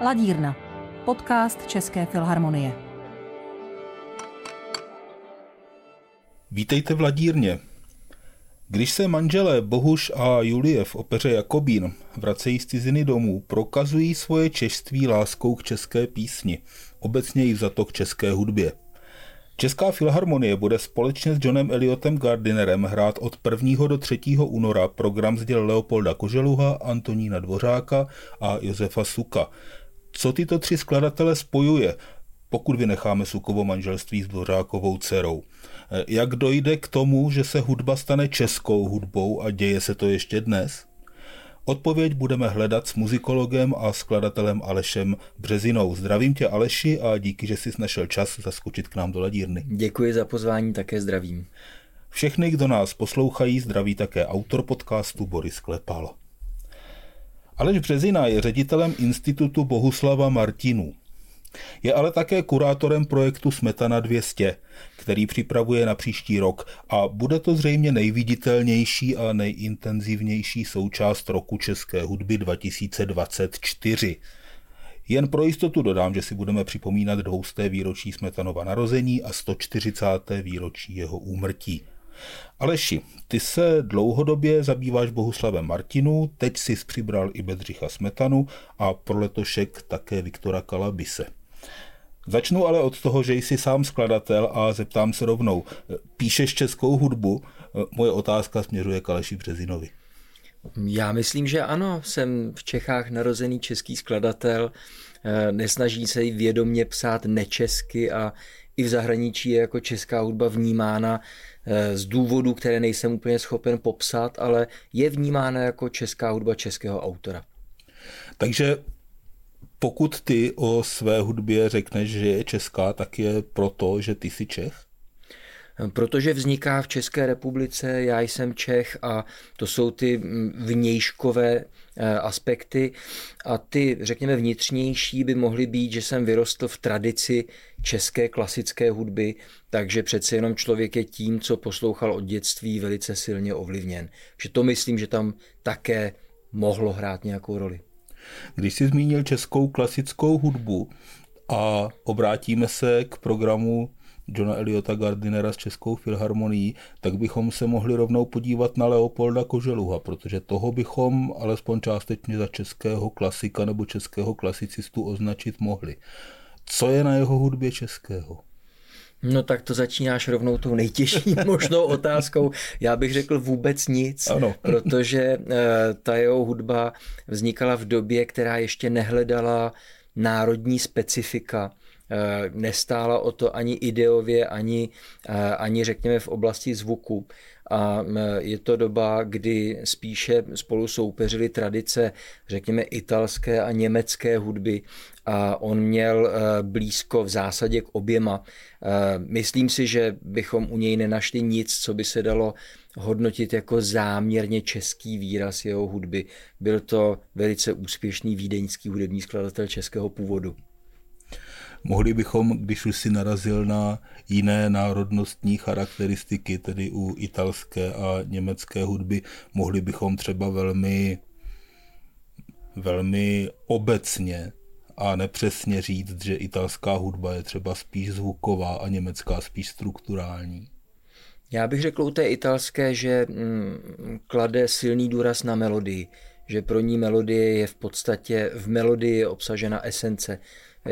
Ladírna, podcast České filharmonie. Vítejte v Ladírně. Když se manželé Bohuš a Julie v opeře Jakobín vracejí z ciziny domů, prokazují svoje češství láskou k české písni, obecně i za to k české hudbě. Česká filharmonie bude společně s Johnem Elliotem Gardinerem hrát od 1. do 3. února program z děl Leopolda Koželuha, Antonína Dvořáka a Josefa Suka. Co tyto tři skladatele spojuje, pokud vynecháme Sukovo manželství s Dvořákovou dcerou? Jak dojde k tomu, že se hudba stane českou hudbou a děje se to ještě dnes? Odpověď budeme hledat s muzikologem a skladatelem Alešem Březinou. Zdravím tě Aleši a díky, že jsi našel čas zaskočit k nám do ladírny. Děkuji za pozvání, také zdravím. Všechny, kdo nás poslouchají, zdraví také autor podcastu Boris Klepal. Aleš Březina je ředitelem Institutu Bohuslava Martinů. Je ale také kurátorem projektu Smetana 200, který připravuje na příští rok a bude to zřejmě nejviditelnější a nejintenzivnější součást roku české hudby 2024. Jen pro jistotu dodám, že si budeme připomínat dvousté výročí Smetanova narození a 140. výročí jeho úmrtí. Aleši, ty se dlouhodobě zabýváš Bohuslavem Martinu, teď si přibral i Bedřicha Smetanu a pro letošek také Viktora Kalabise. Začnu ale od toho, že jsi sám skladatel a zeptám se rovnou. Píšeš českou hudbu? Moje otázka směřuje k Aleši Březinovi. Já myslím, že ano. Jsem v Čechách narozený český skladatel. Nesnaží se vědomě psát nečesky a i v zahraničí je jako česká hudba vnímána z důvodů, které nejsem úplně schopen popsat, ale je vnímána jako česká hudba českého autora. Takže pokud ty o své hudbě řekneš, že je česká, tak je proto, že ty jsi Čech? Protože vzniká v České republice, já jsem Čech a to jsou ty vnějškové eh, aspekty a ty, řekněme, vnitřnější by mohly být, že jsem vyrostl v tradici české klasické hudby, takže přece jenom člověk je tím, co poslouchal od dětství, velice silně ovlivněn. Že to myslím, že tam také mohlo hrát nějakou roli. Když jsi zmínil českou klasickou hudbu a obrátíme se k programu Johna Eliota Gardinera s Českou filharmonií, tak bychom se mohli rovnou podívat na Leopolda Koželuha, protože toho bychom alespoň částečně za českého klasika nebo českého klasicistu označit mohli. Co je na jeho hudbě českého? No tak to začínáš rovnou tou nejtěžší možnou otázkou. Já bych řekl vůbec nic, ano. protože eh, ta jeho hudba vznikala v době, která ještě nehledala národní specifika. Eh, nestála o to ani ideově, ani, eh, ani řekněme v oblasti zvuku. A je to doba, kdy spíše spolu soupeřily tradice, řekněme, italské a německé hudby a on měl eh, blízko v zásadě k oběma. Myslím si, že bychom u něj nenašli nic, co by se dalo hodnotit jako záměrně český výraz jeho hudby. Byl to velice úspěšný vídeňský hudební skladatel českého původu. Mohli bychom, když už si narazil na jiné národnostní charakteristiky, tedy u italské a německé hudby, mohli bychom třeba velmi, velmi obecně a nepřesně říct, že italská hudba je třeba spíš zvuková a německá spíš strukturální. Já bych řekl u té italské, že mm, klade silný důraz na melodii, že pro ní melodie je v podstatě, v melodii je obsažena esence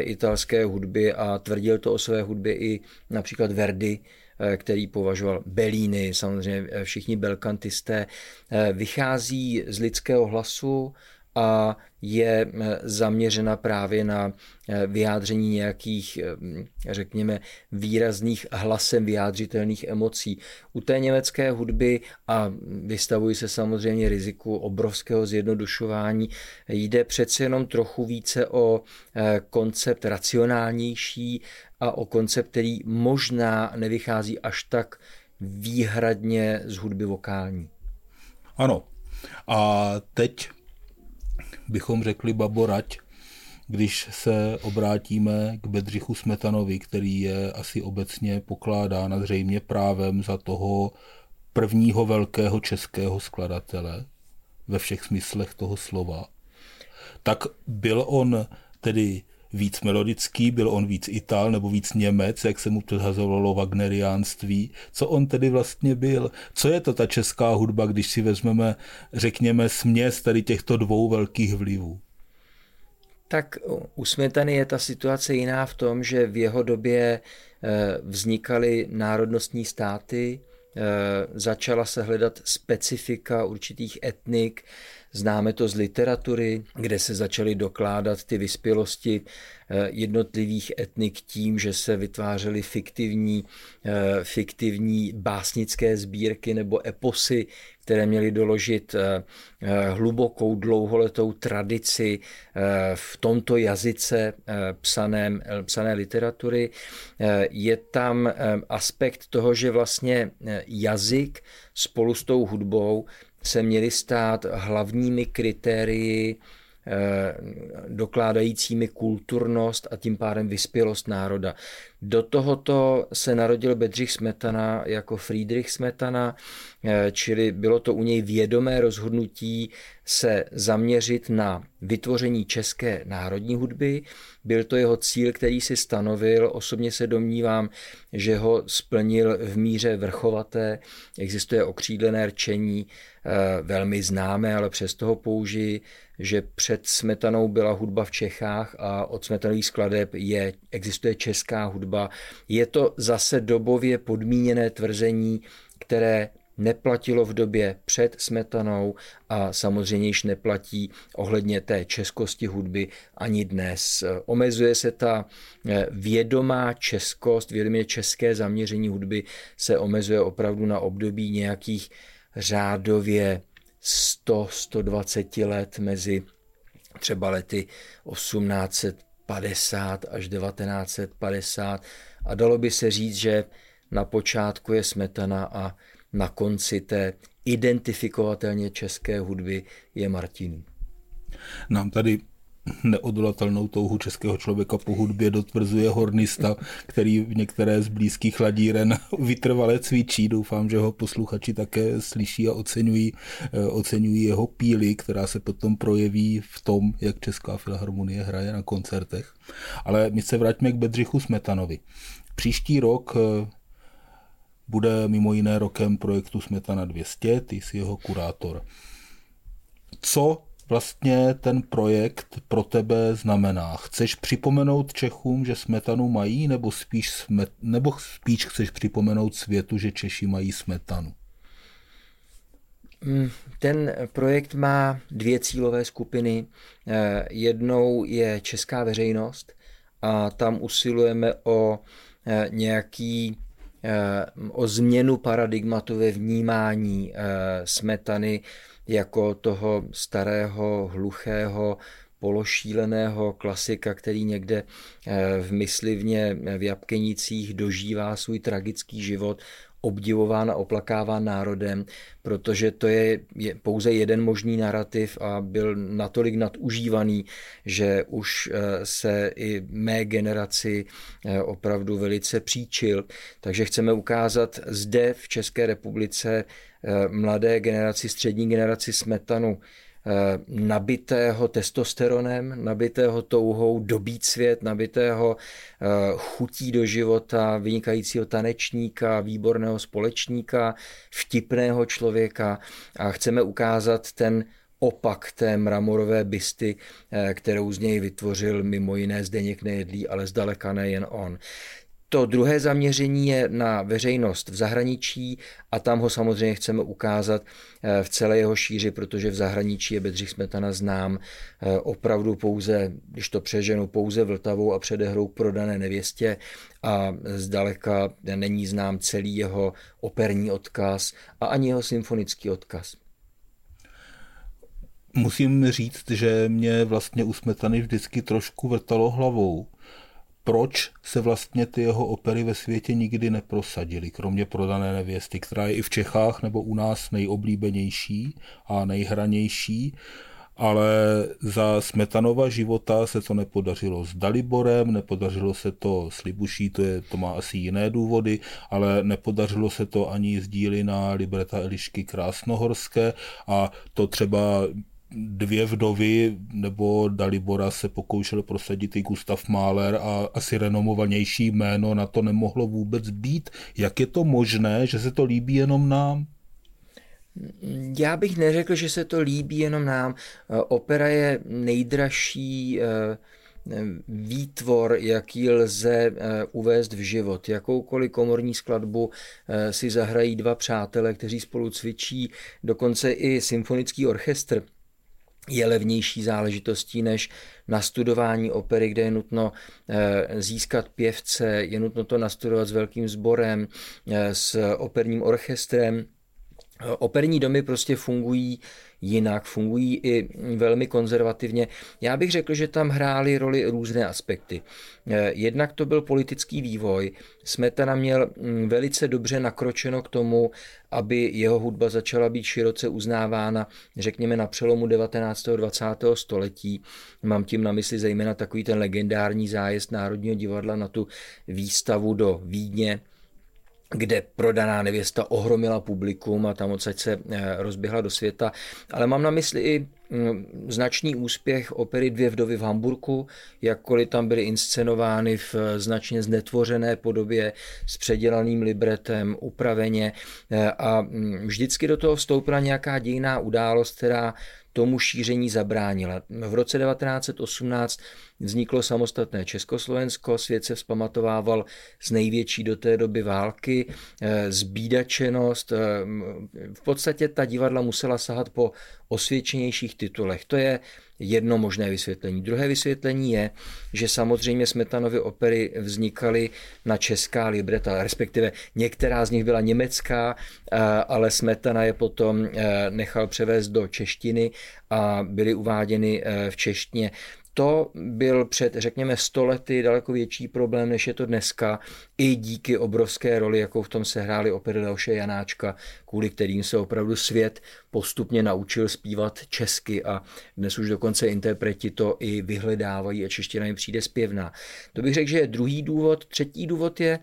italské hudby a tvrdil to o své hudbě i například Verdi, eh, který považoval Bellini, samozřejmě eh, všichni belkantisté, eh, vychází z lidského hlasu a je eh, zaměřena právě na eh, vyjádření nějakých, eh, řekněme, výrazných hlasem vyjádřitelných emocí. U té německé hudby, a vystavují se samozřejmě riziku obrovského zjednodušování, jde přece jenom trochu více o koncept racionálnější a o koncept, který možná nevychází až tak výhradně z hudby vokální. Ano. A teď bychom řekli baborať, když se obrátíme k Bedřichu Smetanovi, který je asi obecně pokládán zřejmě právem za toho prvního velkého českého skladatele ve všech smyslech toho slova, tak byl on tedy víc melodický, byl on víc Ital nebo víc Němec, jak se mu předhazovalo wagneriánství. Co on tedy vlastně byl? Co je to ta česká hudba, když si vezmeme, řekněme, směs tady těchto dvou velkých vlivů? Tak u Smetany je ta situace jiná v tom, že v jeho době eh, vznikaly národnostní státy, začala se hledat specifika určitých etnik, Známe to z literatury, kde se začaly dokládat ty vyspělosti eh, jednotlivých etnik tím, že se vytvářely fiktivní, eh, fiktivní básnické sbírky nebo eposy, které měly doložit eh, hlubokou dlouholetou tradici v tomto jazyce psaném, psané literatury. Je tam aspekt toho, že vlastně jazyk spolu s tou hudbou se měly stát hlavními kritérii eh, dokládajícími kulturnost a tím pádem vyspělost národa. Do tohoto se narodil Bedřich Smetana jako Friedrich Smetana, eh, čili bylo to u něj vědomé rozhodnutí se zaměřit na vytvoření české národní hudby. Byl to jeho cíl, který si stanovil. Osobně se domnívám, že ho splnil v míře vrchovaté. Existuje okřídlené rčení, eh, velmi známé, ale přesto ho použiji, že před Smetanou byla hudba v Čechách a od smetanových skladeb je, existuje česká hudba. Je to zase dobově podmíněné tvrzení, které neplatilo v době před Smetanou a samozřejmě již neplatí ohledně té českosti hudby ani dnes. Omezuje se ta eh, vědomá českost, vědomě české zaměření hudby se omezuje opravdu na období nějakých řádově 100-120 let mezi třeba lety 1850 až 1950 a dalo by se říct, že na počátku je Smetana a na konci té identifikovatelně české hudby je Martin. Nám tady neodolatelnou touhu českého člověka po hudbě dotvrzuje hornista, který v některé z blízkých ladíren vytrvale cvičí. Doufám, že ho posluchači také slyší a oceňují, eh, oceňují jeho píly, která se potom projeví v tom, jak Česká filharmonie hraje na koncertech. Ale my se vraťme k Bedřichu Smetanovi. Příští rok eh, bude mimo jiné rokem projektu Smetana 200, ty jsi jeho kurátor. Co vlastně ten projekt pro tebe znamená? Chceš připomenout Čechům, že smetanu mají, nebo spíš, smet, nebo spíš chceš připomenout světu, že Češi mají smetanu? Hmm, ten projekt má dvě cílové skupiny. Eh, jednou je česká veřejnost a tam usilujeme o eh, nějaký eh, o změnu paradigmatu ve vnímání smetany jako toho starého, hluchého, pološíleného klasika, který někde eh, v myslivně v Jabkenicích dožívá svůj tragický život, obdivován a oplakáván národem, protože to je, je pouze jeden možný narrativ a byl natolik nadužívaný, že už eh, se i mé generaci eh, opravdu velice příčil. Takže chceme ukázat zde v České republice Eh, mladé generaci, střední generaci smetanu, nabitého testosteronem, nabitého touhou dobít svět, nabitého eh, chutí do života, vynikajícího tanečníka, výborného společníka, vtipného člověka a chceme ukázat ten opak té mramorové bysty, kterou z něj vytvořil mimo jiné Zdeněk Nejedlý, ale zdaleka nejen on. To druhé zaměření je na veřejnost v zahraničí a tam ho samozřejmě chceme ukázat eh, v celé jeho šíři, protože v zahraničí je Bedřich Smetana znám eh, opravdu pouze, když to přeženu, pouze Vltavou a předehrou k prodané nevěstě a zdaleka není znám celý jeho operní odkaz a ani jeho symfonický odkaz. Musím říct, že mě vlastně u Smetany vždycky trošku vrtalo hlavou, proč se vlastně ty jeho opery ve světě nikdy neprosadily, kromě prodané nevěsty, která je i v Čechách nebo u nás nejoblíbenější a nejhranější, ale za Smetanova života se to nepodařilo s Daliborem, nepodařilo se to s Libuší, to, je, to má asi jiné důvody, ale nepodařilo se to ani z díly na libreta Elišky Krásnohorské a to třeba dvě vdovy nebo Dalibora se pokoušel prosadit i Gustav Mahler a asi renomovanější jméno na to nemohlo vůbec být. Jak je to možné, že se to líbí jenom nám? Já bych neřekl, že se to líbí jenom nám. Opera je nejdražší eh, výtvor, jaký lze eh, uvést v život. Jakoukoliv komorní skladbu eh, si zahrají dva přátelé, kteří spolu cvičí, dokonce i symfonický orchestr je levnější záležitostí než nastudování opery, kde je nutno eh, získat pěvce, je nutno to nastudovat s velkým sborem, s operním orchestrem. Operní domy prostě fungují jinak, fungují i velmi konzervativně. Já bych řekl, že tam hrály roli různé aspekty. Eh, jednak to byl politický vývoj. Smetana měl mm, velice dobře nakročeno k tomu, aby jeho hudba začala být široce uznávána, řekněme na přelomu 19. a 20. století. Mám tím na mysli zejména takový ten legendární zájezd Národního divadla na tu výstavu do Vídně, kde prodaná nevěsta ohromila publikum a tam odsaď se eh, rozběhla do světa. Ale mám na mysli i mm, značný úspěch opery Dvě vdovy v Hamburku, jakkoliv tam byly inscenovány v eh, značně znetvořené podobě s předělaným libretem, upraveně eh, a mm, vždycky do toho vstoupila nějaká dějná událost, která tomu šíření zabránila. V roce 1918 vzniklo samostatné Československo, svět se vzpamatovával z největší do té doby války, eh, zbídačenost. Eh, v podstatě ta divadla musela sahat po osvědčenějších titulech. To je jedno možné vysvětlení. Druhé vysvětlení je, že samozřejmě Smetanovy opery vznikaly na česká libreta, respektive některá z nich byla německá, eh, ale Smetana je potom nechal převést do češtiny a byly uváděny v češtině to byl před, řekněme, stolety daleko větší problém, než je to dneska, i díky obrovské roli, jakou v tom sehráli opery Leoše Janáčka, kvůli kterým se opravdu svět postupně naučil zpívat česky a dnes už dokonce interpreti to i vyhledávají a čeština jim přijde zpěvná. To bych řekl, že je druhý důvod. Třetí důvod je,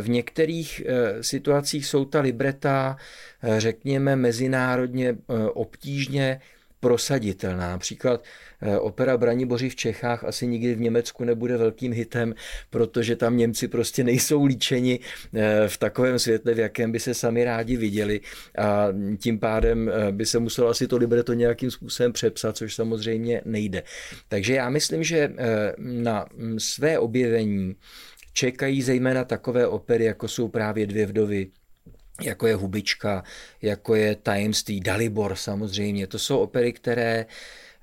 v některých eh, situacích jsou ta libreta, eh, řekněme, mezinárodně eh, obtížně prosaditelná. Například eh, opera Braniboři v Čechách asi nikdy v Německu nebude velkým hitem, protože tam Němci prostě nejsou líčeni eh, v takovém světle, v jakém by se sami rádi viděli a tím pádem eh, by se muselo asi to libreto nějakým způsobem přepsat, což samozřejmě nejde. Takže já myslím, že na mm, své objevení čekají zejména takové opery, jako jsou právě Dvě vdovy, jako je Hubička, jako je Tajemství, Dalibor samozřejmě. To jsou opery, které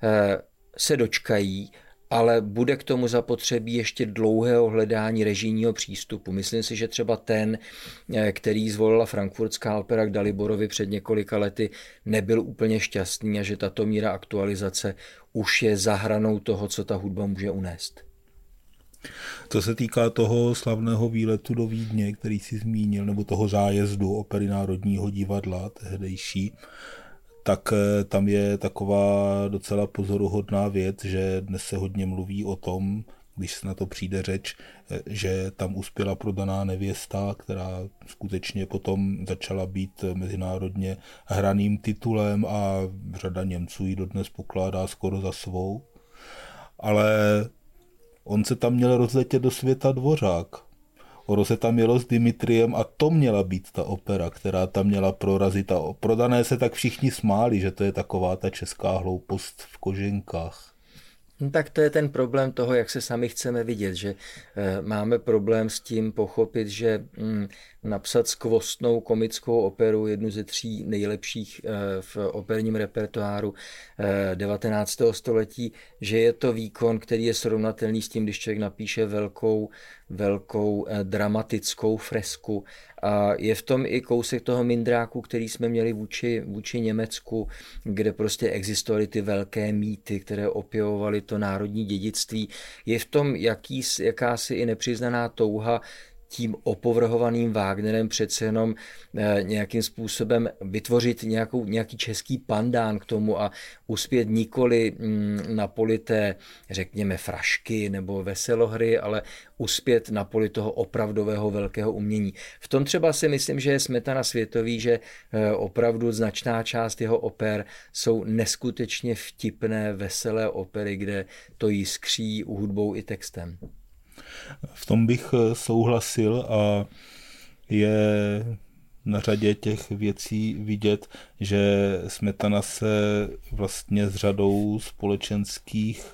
eh, se dočkají, ale bude k tomu zapotřebí ještě dlouhého hledání režijního přístupu. Myslím si, že třeba ten, eh, který zvolila frankfurtská opera k Daliborovi před několika lety, nebyl úplně šťastný a že tato míra aktualizace už je zahranou toho, co ta hudba může unést. Co se týká toho slavného výletu do Vídně, který si zmínil, nebo toho zájezdu opery Národního divadla tehdejší, tak eh, tam je taková docela pozoruhodná věc, že dnes se hodně mluví o tom, když se na to přijde řeč, eh, že tam uspěla prodaná nevěsta, která skutečně potom začala být mezinárodně hraným titulem a řada Němců ji dodnes pokládá skoro za svou. Ale On se tam měl rozletět do světa dvořák. Ono se tam jelo s Dimitriem a to měla být ta opera, která tam měla prorazit. A prodané se tak všichni smáli, že to je taková ta česká hloupost v koženkách. No, tak to je ten problém toho, jak se sami chceme vidět, že e, máme problém s tím pochopit, že mm, napsat skvostnou komickou operu, jednu ze tří nejlepších e, v operním repertoáru e, 19. století, že je to výkon, který je srovnatelný s tím, když člověk napíše velkou, velkou dramatickou fresku a je v tom i kousek toho mindráku, který jsme měli vůči, vůči Německu, kde prostě existovaly ty velké mýty, které opěvovaly to národní dědictví. Je v tom jaký, jakási i nepřiznaná touha tím opovrhovaným Wagnerem přece jenom eh, nějakým způsobem vytvořit nějakou, nějaký český pandán k tomu a uspět nikoli mm, na poli té, řekněme, frašky nebo veselohry, ale uspět na poli toho opravdového velkého umění. V tom třeba si myslím, že je Smetana světový, že eh, opravdu značná část jeho oper jsou neskutečně vtipné, veselé opery, kde to jiskří hudbou i textem. V tom bych eh, souhlasil a je na řadě těch věcí vidět, že Smetana se vlastně s řadou společenských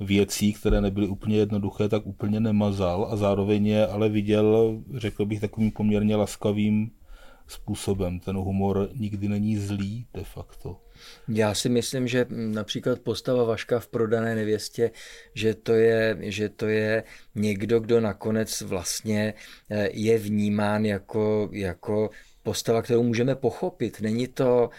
věcí, které nebyly úplně jednoduché, tak úplně nemazal a zároveň je ale viděl, řekl bych, takovým poměrně laskavým způsobem. Ten humor nikdy není zlý de facto. Já si myslím, že například postava Vaška v prodané nevěstě, že to je, že to je někdo, kdo nakonec vlastně eh, je vnímán jako, jako postava, kterou můžeme pochopit. Není to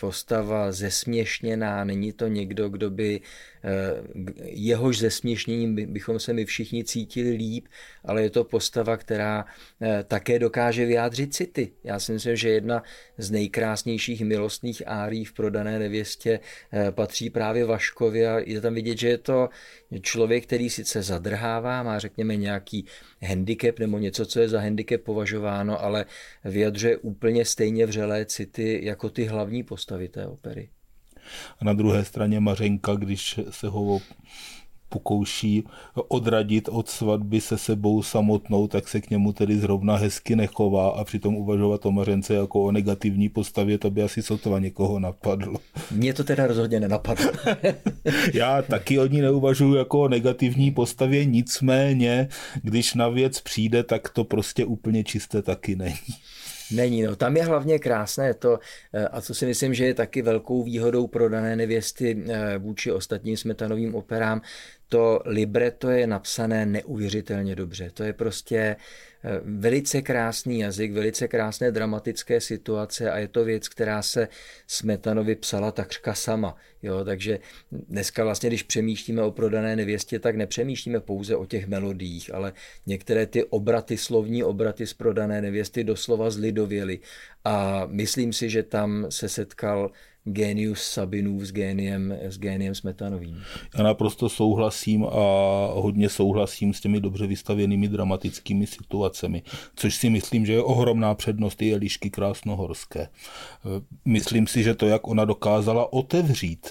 postava zesměšněná, není to někdo, kdo by Eh, jehož zesměšněním bychom se my všichni cítili líp, ale je to postava, která eh, také dokáže vyjádřit city. Já si myslím, že jedna z nejkrásnějších milostných árí v prodané nevěstě eh, patří právě Vaškovi a je tam vidět, že je to člověk, který sice zadrhává, má řekněme nějaký handicap nebo něco, co je za handicap považováno, ale vyjadřuje úplně stejně vřelé city jako ty hlavní postavy té opery. A na druhé straně Mařenka, když se ho pokouší odradit od svatby se sebou samotnou, tak se k němu tedy zrovna hezky nechová a přitom uvažovat o Mařence jako o negativní postavě, to by asi sotva někoho napadlo. Mně to teda rozhodně nenapadlo. Já taky o ní neuvažuji jako o negativní postavě, nicméně, když na věc přijde, tak to prostě úplně čisté taky není. Není, no. Tam je hlavně krásné to, eh, a co si myslím, že je taky velkou výhodou pro dané nevěsty eh, vůči ostatním smetanovým operám, to libreto je napsané neuvěřitelně dobře. To je prostě velice krásný jazyk, velice krásné dramatické situace a je to věc, která se Smetanovi psala takřka sama. Jo, takže dneska vlastně, když přemýšlíme o prodané nevěstě, tak nepřemýšlíme pouze o těch melodiích, ale některé ty obraty, slovní obraty z prodané nevěsty doslova zlidověly. A myslím si, že tam se setkal genius Sabinův s géniem, s géniem Smetanovým. Já naprosto souhlasím a hodně souhlasím s těmi dobře vystavěnými dramatickými situacemi, což si myslím, že je ohromná přednost i Elišky Krásnohorské. Myslím si, že to, jak ona dokázala otevřít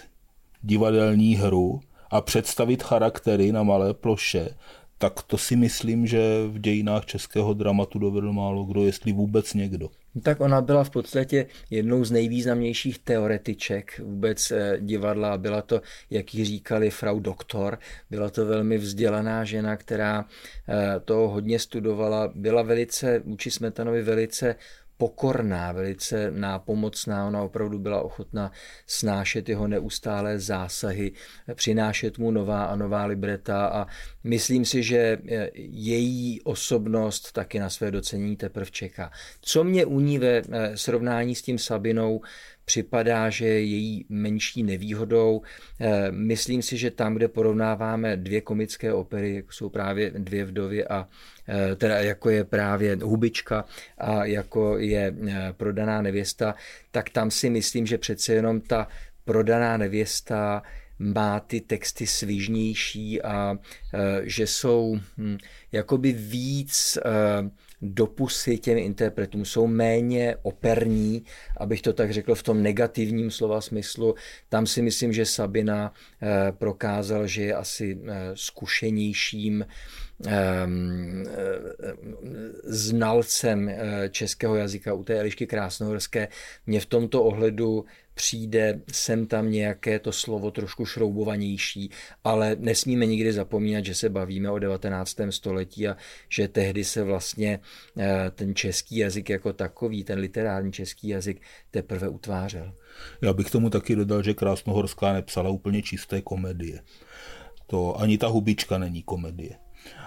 divadelní hru a představit charaktery na malé ploše, tak to si myslím, že v dějinách českého dramatu dovedl málo kdo, jestli vůbec někdo. Tak ona byla v podstatě jednou z nejvýznamnějších teoretiček vůbec eh, divadla. Byla to, jak ji říkali, frau doktor. Byla to velmi vzdělaná žena, která eh, to hodně studovala. Byla velice, vůči Smetanovi velice pokorná, velice nápomocná. Ona opravdu byla ochotná snášet jeho neustálé zásahy, přinášet mu nová a nová libreta a myslím si, že její osobnost taky na své docení teprve čeká. Co mě u ní ve eh, srovnání s tím Sabinou připadá, že je její menší nevýhodou. Eh, myslím si, že tam, kde porovnáváme dvě komické opery, jako jsou právě Dvě vdovy a eh, teda jako je právě Hubička a jako je eh, Prodaná nevěsta, tak tam si myslím, že přece jenom ta Prodaná nevěsta má ty texty svižnější a že jsou hm, jakoby víc dopusy těm interpretům jsou méně operní, abych to tak řekl v tom negativním slova smyslu. Tam si myslím, že Sabina eh, prokázal, že je asi eh, zkušenějším ehm, eh, znalcem českého jazyka u té Elišky Krásnohorské. Mě v tomto ohledu přijde sem tam nějaké to slovo trošku šroubovanější, ale nesmíme nikdy zapomínat, že se bavíme o 19. století a že tehdy se vlastně eh, ten český jazyk jako takový, ten literární český jazyk teprve utvářel. Já bych tomu taky dodal, že Krásnohorská nepsala úplně čisté komedie. To ani ta hubička není komedie.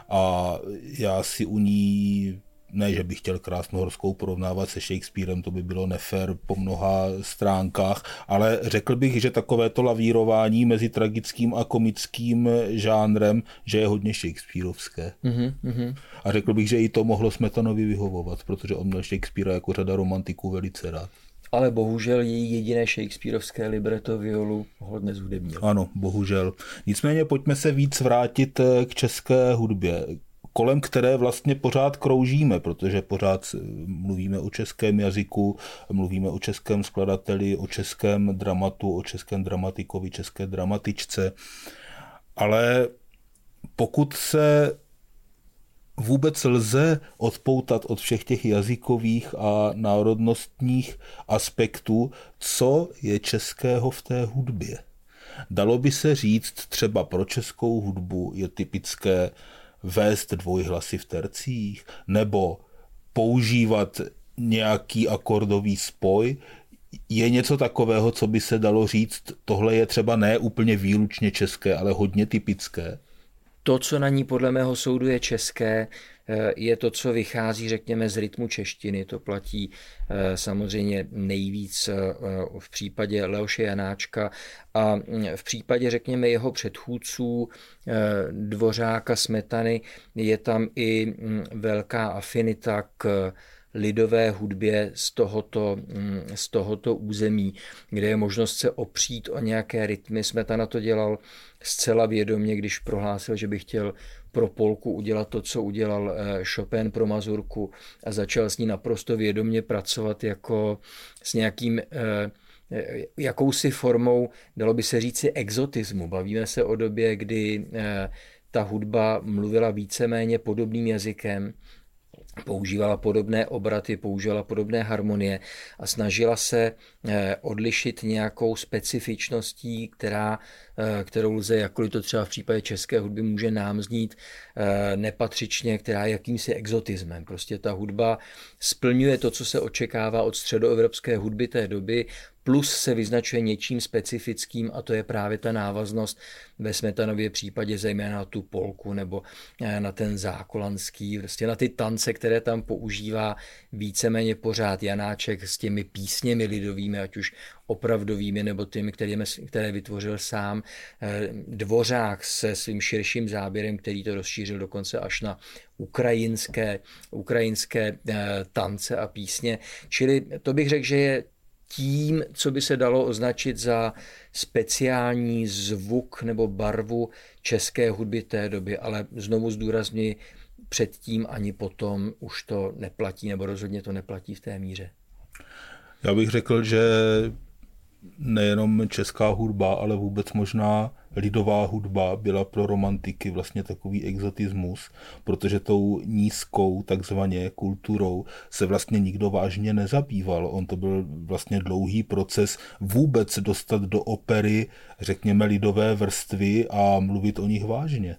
A já si u ní ne, že bych chtěl Krásnohorskou porovnávat se Shakespearem, to by bylo nefér po mnoha stránkách, ale řekl bych, že takové to lavírování mezi tragickým a komickým žánrem, že je hodně Shakespeareovské. Mm-hmm. A řekl bych, že i to mohlo Smetanovi vyhovovat, protože on měl Shakespearea jako řada romantiků velice rád. Ale bohužel její jediné Shakespeareovské libreto violu hodně zhudebnil. Ano, bohužel. Nicméně pojďme se víc vrátit k české hudbě kolem které vlastně pořád kroužíme, protože pořád mluvíme o českém jazyku, mluvíme o českém skladateli, o českém dramatu, o českém dramatikovi, české dramatičce. Ale pokud se vůbec lze odpoutat od všech těch jazykových a národnostních aspektů, co je českého v té hudbě. Dalo by se říct, třeba pro českou hudbu je typické vést dvojhlasy v tercích nebo používat nějaký akordový spoj, je něco takového, co by se dalo říct, tohle je třeba ne úplně výlučně české, ale hodně typické? To, co na ní podle mého soudu je české, eh, je to, co vychází, řekněme, z rytmu češtiny. To platí eh, samozřejmě nejvíc eh, v případě Leoše Janáčka a mm, v případě, řekněme, jeho předchůdců Dvořáka Smetany je tam i mm, velká afinita k lidové hudbě z tohoto, mm, z tohoto území, kde je možnost se opřít o nějaké rytmy. Smetana to dělal zcela vědomě, když prohlásil, že by chtěl pro Polku udělat to, co udělal eh, Chopin pro Mazurku a začal s ní naprosto vědomě pracovat jako s nějakým eh, jakousi formou, dalo by se říci, exotismu. Bavíme se o době, kdy eh, ta hudba mluvila víceméně podobným jazykem, používala podobné obraty, používala podobné harmonie a snažila se eh, odlišit nějakou specifičností, která, eh, kterou lze, jakkoliv to třeba v případě české hudby může nám znít eh, nepatřičně, která je jakýmsi exotismem. Prostě ta hudba splňuje to, co se očekává od středoevropské hudby té doby, plus se vyznačuje něčím specifickým a to je právě ta návaznost ve Smetanově případě zejména na tu polku nebo eh, na ten zákolanský, prostě na ty tance, které tam používá víceméně pořád Janáček s těmi písněmi lidovými, ať už opravdovými nebo těmi, které, které vytvořil sám. Eh, Dvořák se svým širším záběrem, který to rozšířil dokonce až na ukrajinské, ukrajinské eh, tance a písně. Čili to bych řekl, že je tím, co by se dalo označit za speciální zvuk nebo barvu české hudby té doby, ale znovu zdůrazně předtím ani potom už to neplatí, nebo rozhodně to neplatí v té míře. Já bych řekl, že nejenom česká hudba, ale vůbec možná lidová hudba byla pro romantiky vlastně takový exotismus, protože tou nízkou takzvaně kulturou se vlastně nikdo vážně nezabýval. On to byl vlastně dlouhý proces vůbec dostat do opery, řekněme, lidové vrstvy a mluvit o nich vážně.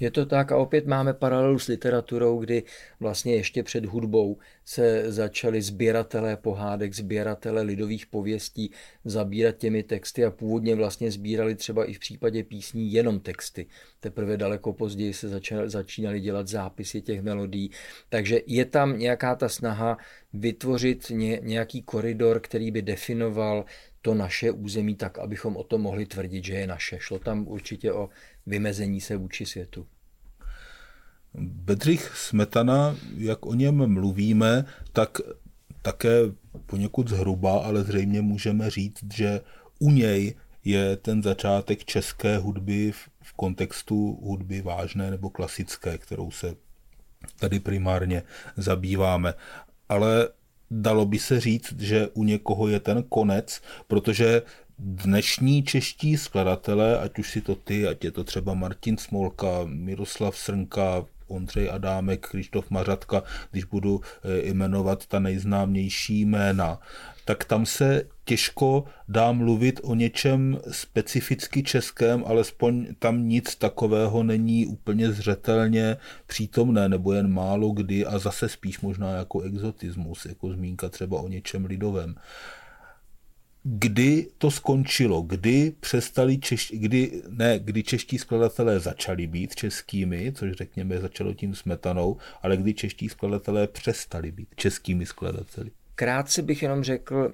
Je to tak a opět máme paralelu s literaturou, kdy vlastně ještě před hudbou se začali sběratelé pohádek, sběratelé lidových pověstí zabírat těmi texty a původně vlastně sbírali třeba i v případě písní jenom texty. Teprve daleko později se začínali dělat zápisy těch melodí. Takže je tam nějaká ta snaha vytvořit ně, nějaký koridor, který by definoval to naše území tak, abychom o tom mohli tvrdit, že je naše. Šlo tam určitě o vymezení se vůči světu. Bedřich Smetana, jak o něm mluvíme, tak také poněkud zhruba, ale zřejmě můžeme říct, že u něj je ten začátek české hudby v kontextu hudby vážné nebo klasické, kterou se tady primárně zabýváme. Ale dalo by se říct, že u někoho je ten konec, protože dnešní čeští skladatelé, ať už si to ty, ať je to třeba Martin Smolka, Miroslav Srnka, Ondřej Adámek, Krištof Mařatka, když budu eh, jmenovat ta nejznámější jména, tak tam se těžko dá mluvit o něčem specificky českém, alespoň tam nic takového není úplně zřetelně přítomné, nebo jen málo kdy a zase spíš možná jako exotismus, jako zmínka třeba o něčem lidovém. Kdy to skončilo, kdy přestali češ, kdy, ne, kdy čeští skladatelé začali být českými, což řekněme začalo tím smetanou, ale kdy čeští skladatelé přestali být českými skladateli. Krátce bych jenom řekl,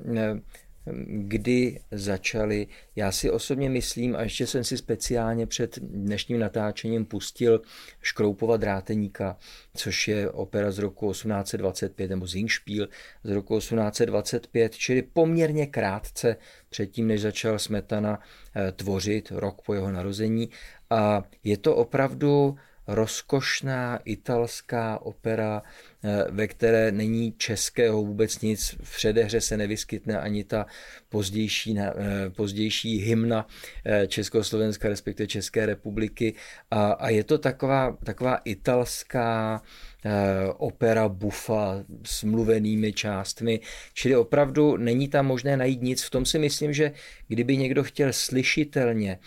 kdy začaly. Já si osobně myslím, a ještě jsem si speciálně před dnešním natáčením pustil Škroupova dráteníka, což je opera z roku 1825, nebo Zingspiel z roku 1825, čili poměrně krátce předtím, než začal Smetana eh, tvořit rok po jeho narození. A je to opravdu rozkošná italská opera, ve které není českého vůbec nic. V předehře se nevyskytne ani ta pozdější, eh, pozdější hymna eh, Československa, respektive České republiky. A, a je to taková, taková italská opera bufa s mluvenými částmi, čili opravdu není tam možné najít nic. V tom si myslím, že kdyby někdo chtěl slyšitelně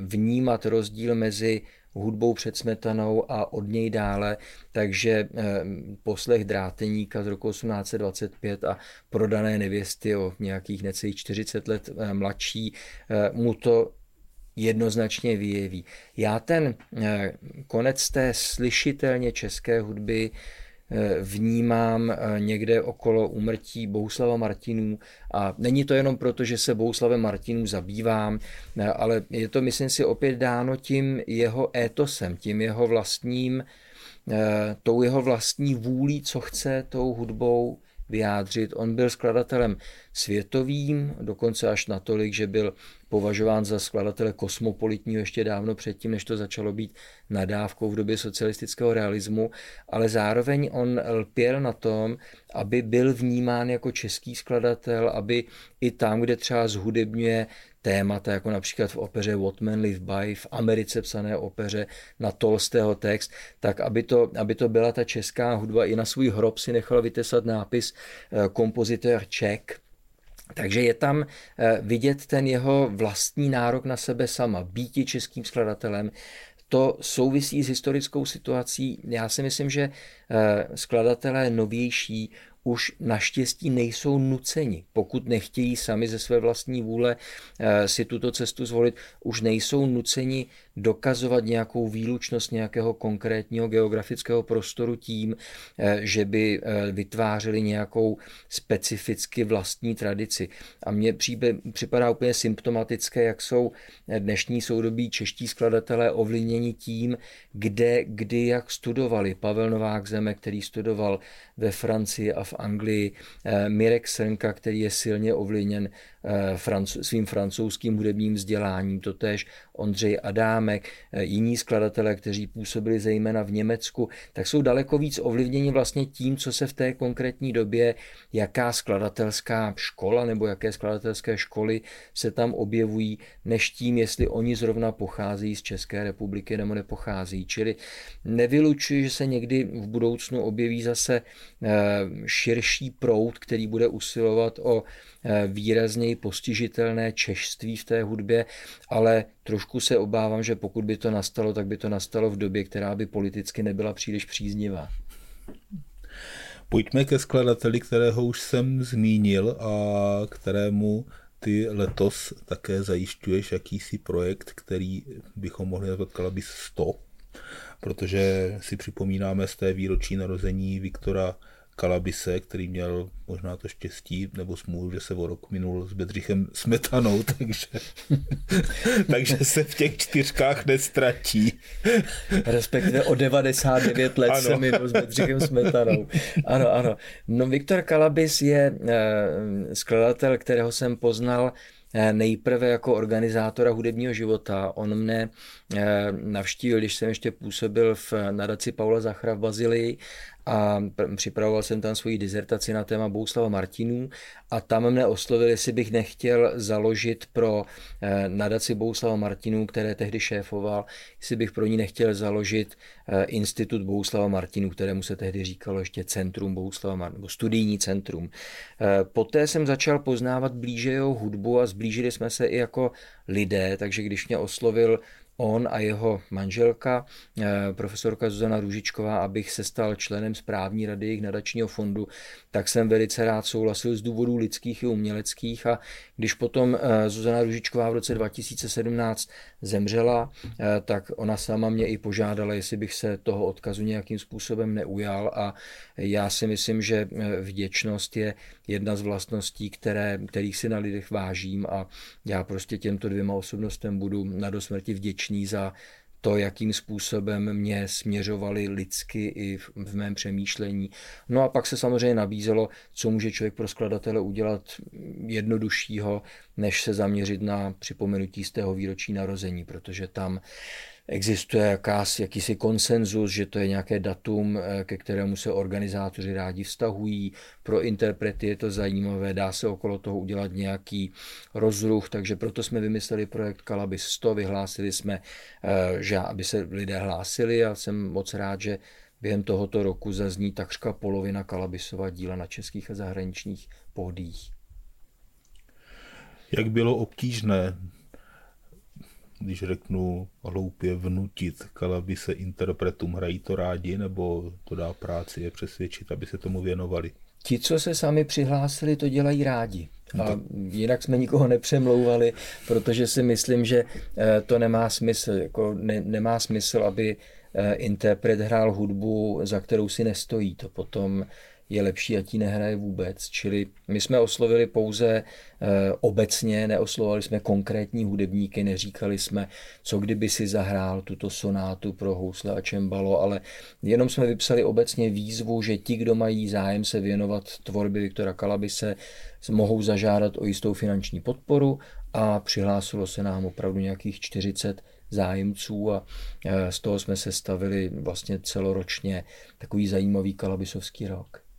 vnímat rozdíl mezi hudbou před smetanou a od něj dále, takže eh, poslech dráteníka z roku 1825 a prodané nevěsty o nějakých necelých 40 let eh, mladší eh, mu to jednoznačně vyjeví. Já ten konec té slyšitelně české hudby vnímám eh, někde okolo úmrtí Bouslava Martinů. A není to jenom proto, že se Bouslavem Martinů zabývám, eh, ale je to, myslím si, opět dáno tím jeho étosem, tím jeho vlastním, eh, tou jeho vlastní vůlí, co chce tou hudbou vyjádřit. On byl skladatelem světovým, dokonce až natolik, že byl považován za skladatele kosmopolitního ještě dávno předtím, než to začalo být nadávkou v době socialistického realismu, ale zároveň on lpěl na tom, aby byl vnímán jako český skladatel, aby i tam, kde třeba zhudebňuje témata, jako například v opeře What Men Live By, v Americe psané opeře na Tolstého text, tak aby to, aby to byla ta česká hudba. I na svůj hrob si nechal vytesat nápis eh, kompozitér Ček, takže je tam eh, vidět ten jeho vlastní nárok na sebe sama, býti českým skladatelem. To souvisí s historickou situací. Já si myslím, že eh, skladatelé novější už naštěstí nejsou nuceni, pokud nechtějí sami ze své vlastní vůle eh, si tuto cestu zvolit, už nejsou nuceni dokazovat nějakou výlučnost nějakého konkrétního geografického prostoru tím, eh, že by eh, vytvářeli nějakou specificky vlastní tradici. A mně připadá úplně symptomatické, jak jsou dnešní soudobí čeští skladatelé ovlivněni tím, kde, kdy, jak studovali. Pavel Novák Zeme, který studoval ve Francii a v Anglii, eh, Mirek Srnka, který je silně ovlivněn Eh, svým francouzským hudebním vzděláním, totéž Ondřej Adámek, eh, jiní skladatelé, kteří působili zejména v Německu, tak jsou daleko víc ovlivněni vlastně tím, co se v té konkrétní době, jaká skladatelská škola nebo jaké skladatelské školy se tam objevují, než tím, jestli oni zrovna pochází z České republiky nebo nepochází. Čili nevylučuji, že se někdy v budoucnu objeví zase eh, širší proud, který bude usilovat o Eh, výrazněji postižitelné češství v té hudbě, ale trošku se obávám, že pokud by to nastalo, tak by to nastalo v době, která by politicky nebyla příliš příznivá. Pojďme ke skladateli, kterého už jsem zmínil a kterému ty letos také zajišťuješ jakýsi projekt, který bychom mohli nazvat Kalabis 100, protože si připomínáme z té výročí narození Viktora Kalabise, který měl možná to štěstí nebo smůlu, že se o rok minul s Bedřichem Smetanou, takže, takže se v těch čtyřkách nestratí. Respektive o 99 let ano. se minul s Bedřichem Smetanou. Ano, ano. No Viktor Kalabis je eh, skladatel, kterého jsem poznal eh, nejprve jako organizátora hudebního života. On mne eh, navštívil, když jsem ještě působil v nadaci Paula Zachra v Bazilii a připravoval jsem tam svoji dizertaci na téma Bouslava Martinů a tam mne oslovil, jestli bych nechtěl založit pro eh, nadaci Bouslava Martinů, které tehdy šéfoval, jestli bych pro ní nechtěl založit eh, institut Bouslava Martinů, kterému se tehdy říkalo ještě Centrum Bouslava Martinů, nebo studijní centrum. Eh, poté jsem začal poznávat blíže jeho hudbu a zblížili jsme se i jako lidé, takže když mě oslovil on a jeho manželka, eh, profesorka Zuzana Růžičková, abych se stal členem správní rady jejich nadačního fondu, tak jsem velice rád souhlasil z důvodů lidských i uměleckých. A když potom eh, Zuzana Růžičková v roce 2017 zemřela, eh, tak ona sama mě i požádala, jestli bych se toho odkazu nějakým způsobem neujal. A já si myslím, že vděčnost je jedna z vlastností, které, kterých si na lidech vážím. A já prostě těmto dvěma osobnostem budu na dosmrti vděčný za to, jakým způsobem mě směřovali lidsky i v, v mém přemýšlení. No a pak se samozřejmě nabízelo, co může člověk pro skladatele udělat jednoduššího, než se zaměřit na připomenutí z tého výročí narození, protože tam existuje jakási, jakýsi konsenzus, že to je nějaké datum, eh, ke kterému se organizátoři rádi vztahují. Pro interprety je to zajímavé, dá se okolo toho udělat nějaký rozruch, takže proto jsme vymysleli projekt Kalabis 100, vyhlásili jsme, eh, že aby se lidé hlásili a jsem moc rád, že během tohoto roku zazní takřka polovina Kalabisova díla na českých a zahraničních pódích. Jak bylo obtížné když řeknu hloupě, vnutit se interpretům, hrají to rádi, nebo to dá práci je přesvědčit, aby se tomu věnovali? Ti, co se sami přihlásili, to dělají rádi. A jinak jsme nikoho nepřemlouvali, protože si myslím, že eh, to nemá smysl. Jako ne, nemá smysl, aby eh, interpret hrál hudbu, za kterou si nestojí. To potom je lepší, ať ji nehraje vůbec. Čili my jsme oslovili pouze eh, obecně, neoslovali jsme konkrétní hudebníky, neříkali jsme, co kdyby si zahrál tuto sonátu pro housle a čembalo, ale jenom jsme vypsali obecně výzvu, že ti, kdo mají zájem se věnovat tvorbě Viktora Kalabise, mohou zažádat o jistou finanční podporu a přihlásilo se nám opravdu nějakých 40 zájemců a eh, z toho jsme se stavili vlastně celoročně takový zajímavý kalabisovský rok.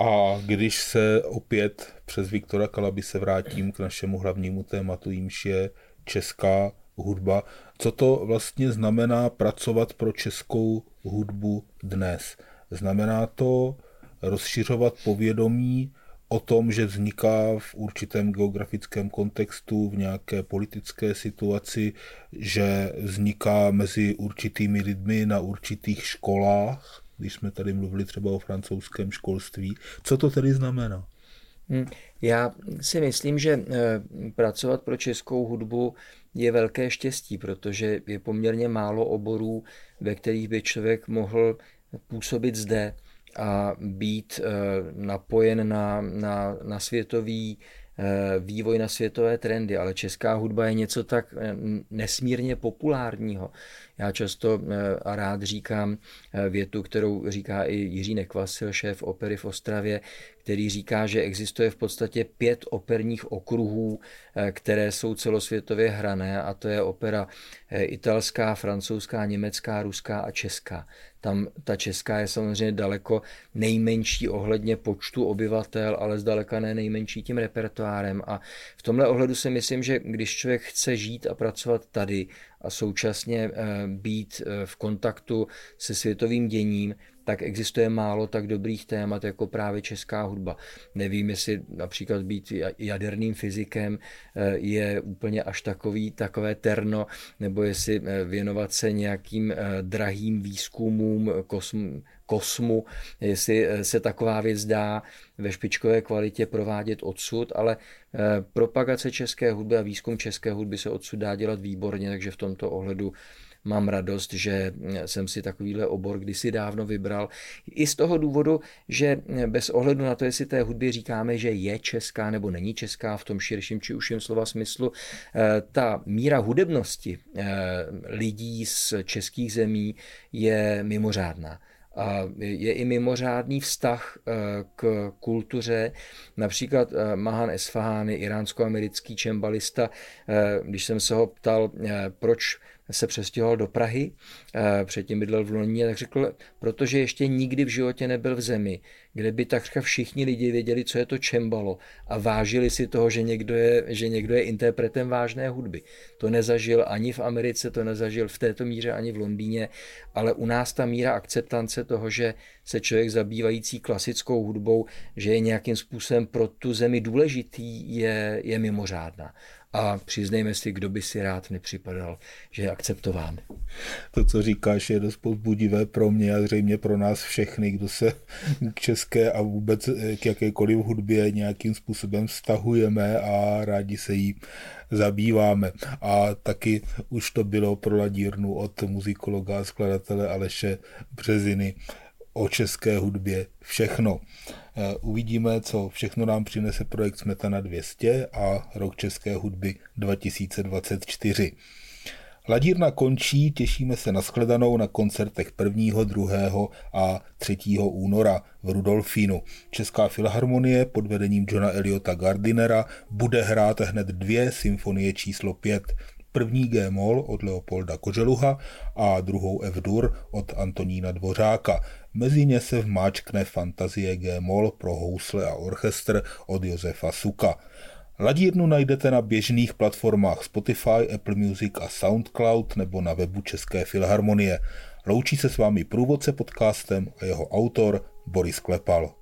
A když se opět přes Viktora Kalabise vrátím k našemu hlavnímu tématu, jímž je česká hudba, co to vlastně znamená pracovat pro českou hudbu dnes? Znamená to rozšiřovat povědomí o tom, že vzniká v určitém geografickém kontextu, v nějaké politické situaci, že vzniká mezi určitými lidmi na určitých školách, když jsme tady mluvili třeba o francouzském školství. Co to tedy znamená? Hmm, já si myslím, že eh, pracovat pro českou hudbu je velké štěstí, protože je poměrně málo oborů, ve kterých by člověk mohl působit zde a být eh, napojen na, na, na světový Eh, vývoj na světové trendy, ale česká hudba je něco tak nesmírně populárního. Já často eh, a rád říkám větu, kterou říká i Jiří Nekvasil, šéf opery v Ostravě, který říká, že existuje v podstatě pět operních okruhů, které jsou celosvětově hrané a to je opera italská, francouzská, německá, ruská a česká. Tam ta česká je samozřejmě daleko nejmenší ohledně počtu obyvatel, ale zdaleka ne nejmenší tím repertoárem. A v tomhle ohledu si myslím, že když člověk chce žít a pracovat tady a současně eh, být eh, v kontaktu se světovým děním, tak existuje málo tak dobrých témat jako právě česká hudba. Nevím, jestli například být jaderným fyzikem eh, je úplně až takový, takové terno, nebo jestli věnovat se nějakým drahým výzkumům kosm, kosmu, jestli se taková věc dá ve špičkové kvalitě provádět odsud, ale propagace české hudby a výzkum české hudby se odsud dá dělat výborně, takže v tomto ohledu mám radost, že jsem si takovýhle obor kdysi dávno vybral. I z toho důvodu, že bez ohledu na to, jestli té hudbě říkáme, že je česká nebo není česká v tom širším či užším slova smyslu, eh, ta míra hudebnosti eh, lidí z českých zemí je mimořádná. Je i mimořádný vztah eh, k kultuře. Například Mahan Esfahani, iránsko-americký čembalista, když jsem se ho ptal, proč se přestěhoval do Prahy, eh, předtím bydlel v Londýně, tak řekl, protože ještě nikdy v životě nebyl v zemi, kde by takřka všichni lidi věděli, co je to čembalo a vážili si toho, že někdo je, že někdo je interpretem vážné hudby. To nezažil ani v Americe, to nezažil v této míře ani v Londýně, ale u nás ta míra akceptance toho, že se člověk zabývající klasickou hudbou, že je nějakým způsobem pro tu zemi důležitý, je, je mimořádná. A přiznejme si, kdo by si rád nepřipadal, že je akceptován. To, co říkáš, je dost povzbudivé pro mě a zřejmě pro nás všechny, kdo se k české a vůbec k jakékoliv hudbě nějakým způsobem vztahujeme a rádi se jí zabýváme. A taky už to bylo pro Ladírnu od muzikologa a skladatele Aleše Březiny o české hudbě všechno. Eh, uvidíme, co všechno nám přinese projekt Smetana 200 a rok české hudby 2024. Ladírna končí, těšíme se na shledanou na koncertech 1., 2. a 3. února v Rudolfínu. Česká filharmonie pod vedením Johna Eliota Gardinera bude hrát hned dvě symfonie číslo 5 první G-moll od Leopolda Koželuha a druhou F-dur od Antonína Dvořáka. Mezi ně se vmáčkne fantazie G-moll pro housle a orchestr od Josefa Suka. Ladírnu najdete na běžných platformách Spotify, Apple Music a SoundCloud nebo na webu České filharmonie. Loučí se s vámi průvodce podcastem a jeho autor Boris Klepal.